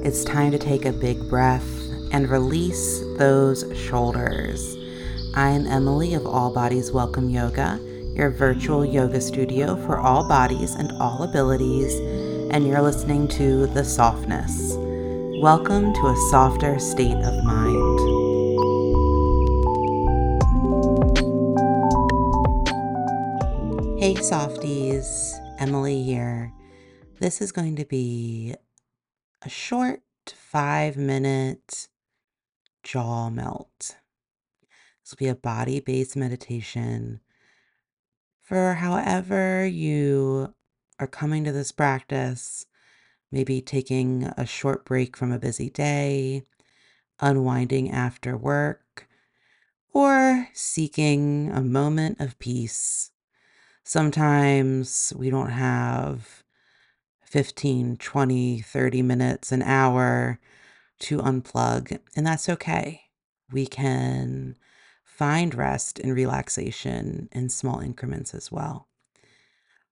It's time to take a big breath and release those shoulders. I am Emily of All Bodies Welcome Yoga, your virtual yoga studio for all bodies and all abilities, and you're listening to The Softness. Welcome to a softer state of mind. Hey, softies, Emily here. This is going to be a short five minute jaw melt. This will be a body based meditation for however you are coming to this practice, maybe taking a short break from a busy day, unwinding after work, or seeking a moment of peace. Sometimes we don't have 15, 20, 30 minutes, an hour to unplug, and that's okay. We can find rest and relaxation in small increments as well.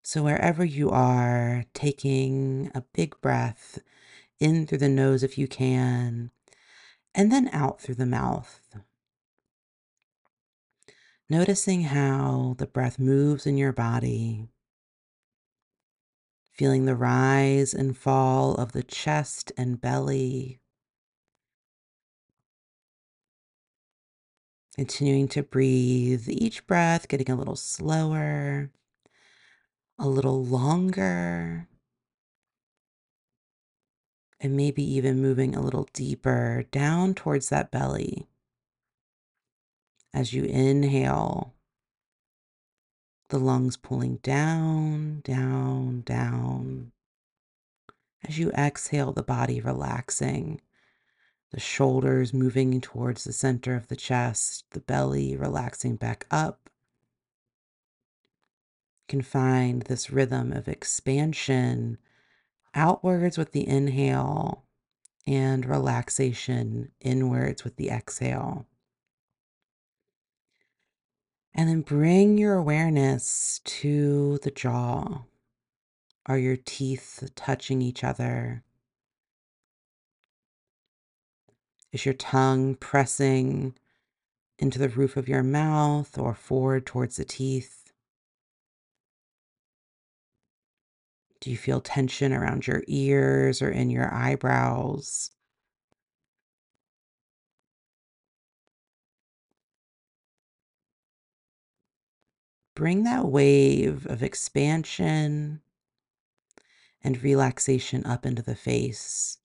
So, wherever you are, taking a big breath in through the nose if you can, and then out through the mouth. Noticing how the breath moves in your body, feeling the rise and fall of the chest and belly. Continuing to breathe each breath, getting a little slower, a little longer, and maybe even moving a little deeper down towards that belly. As you inhale, the lungs pulling down, down, down. As you exhale, the body relaxing the shoulders moving towards the center of the chest, the belly relaxing back up. You can find this rhythm of expansion outwards with the inhale and relaxation inwards with the exhale. And then bring your awareness to the jaw. Are your teeth touching each other? Is your tongue pressing into the roof of your mouth or forward towards the teeth? Do you feel tension around your ears or in your eyebrows? Bring that wave of expansion and relaxation up into the face.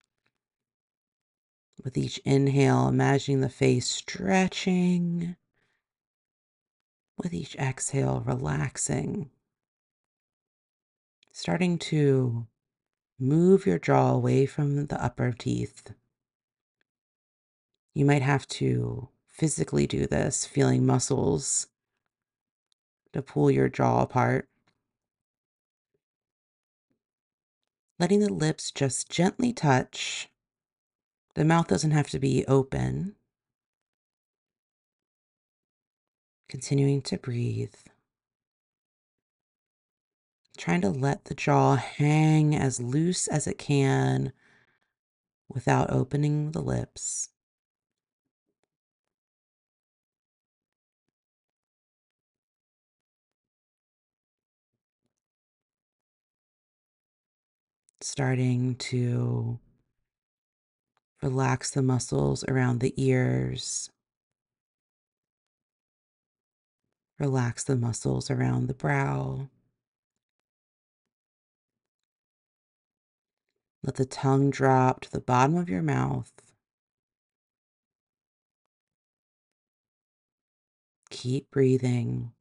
With each inhale, imagining the face stretching. With each exhale, relaxing. Starting to move your jaw away from the upper teeth. You might have to physically do this, feeling muscles to pull your jaw apart. Letting the lips just gently touch the mouth doesn't have to be open. Continuing to breathe. Trying to let the jaw hang as loose as it can without opening the lips. Starting to Relax the muscles around the ears. Relax the muscles around the brow. Let the tongue drop to the bottom of your mouth. Keep breathing.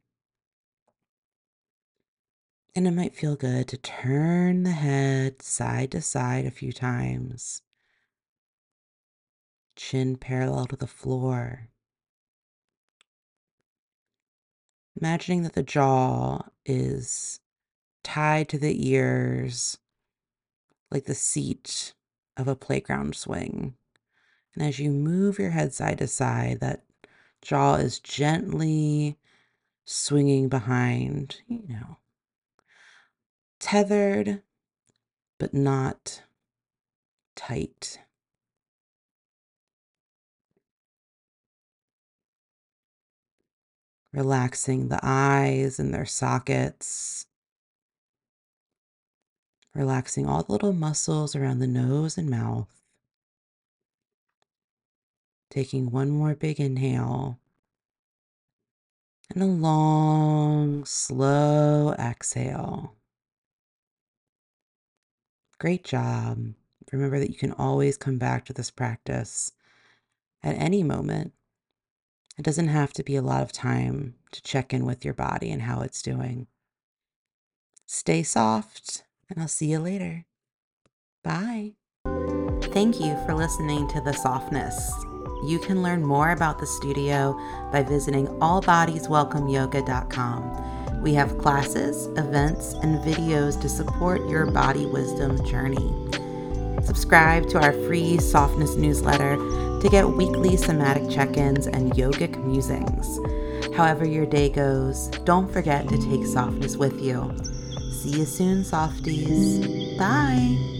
And it might feel good to turn the head side to side a few times chin parallel to the floor. Imagining that the jaw is tied to the ears like the seat of a playground swing. And as you move your head side to side, that jaw is gently swinging behind, you know, tethered, but not tight. Relaxing the eyes and their sockets. Relaxing all the little muscles around the nose and mouth. Taking one more big inhale and a long, slow exhale. Great job. Remember that you can always come back to this practice at any moment. It doesn't have to be a lot of time to check in with your body and how it's doing. Stay soft, and I'll see you later. Bye. Thank you for listening to The Softness. You can learn more about the studio by visiting allbodieswelcomeyoga.com. We have classes, events, and videos to support your body wisdom journey. Subscribe to our free softness newsletter to get weekly somatic check ins and yogic musings. However, your day goes, don't forget to take softness with you. See you soon, softies. Bye.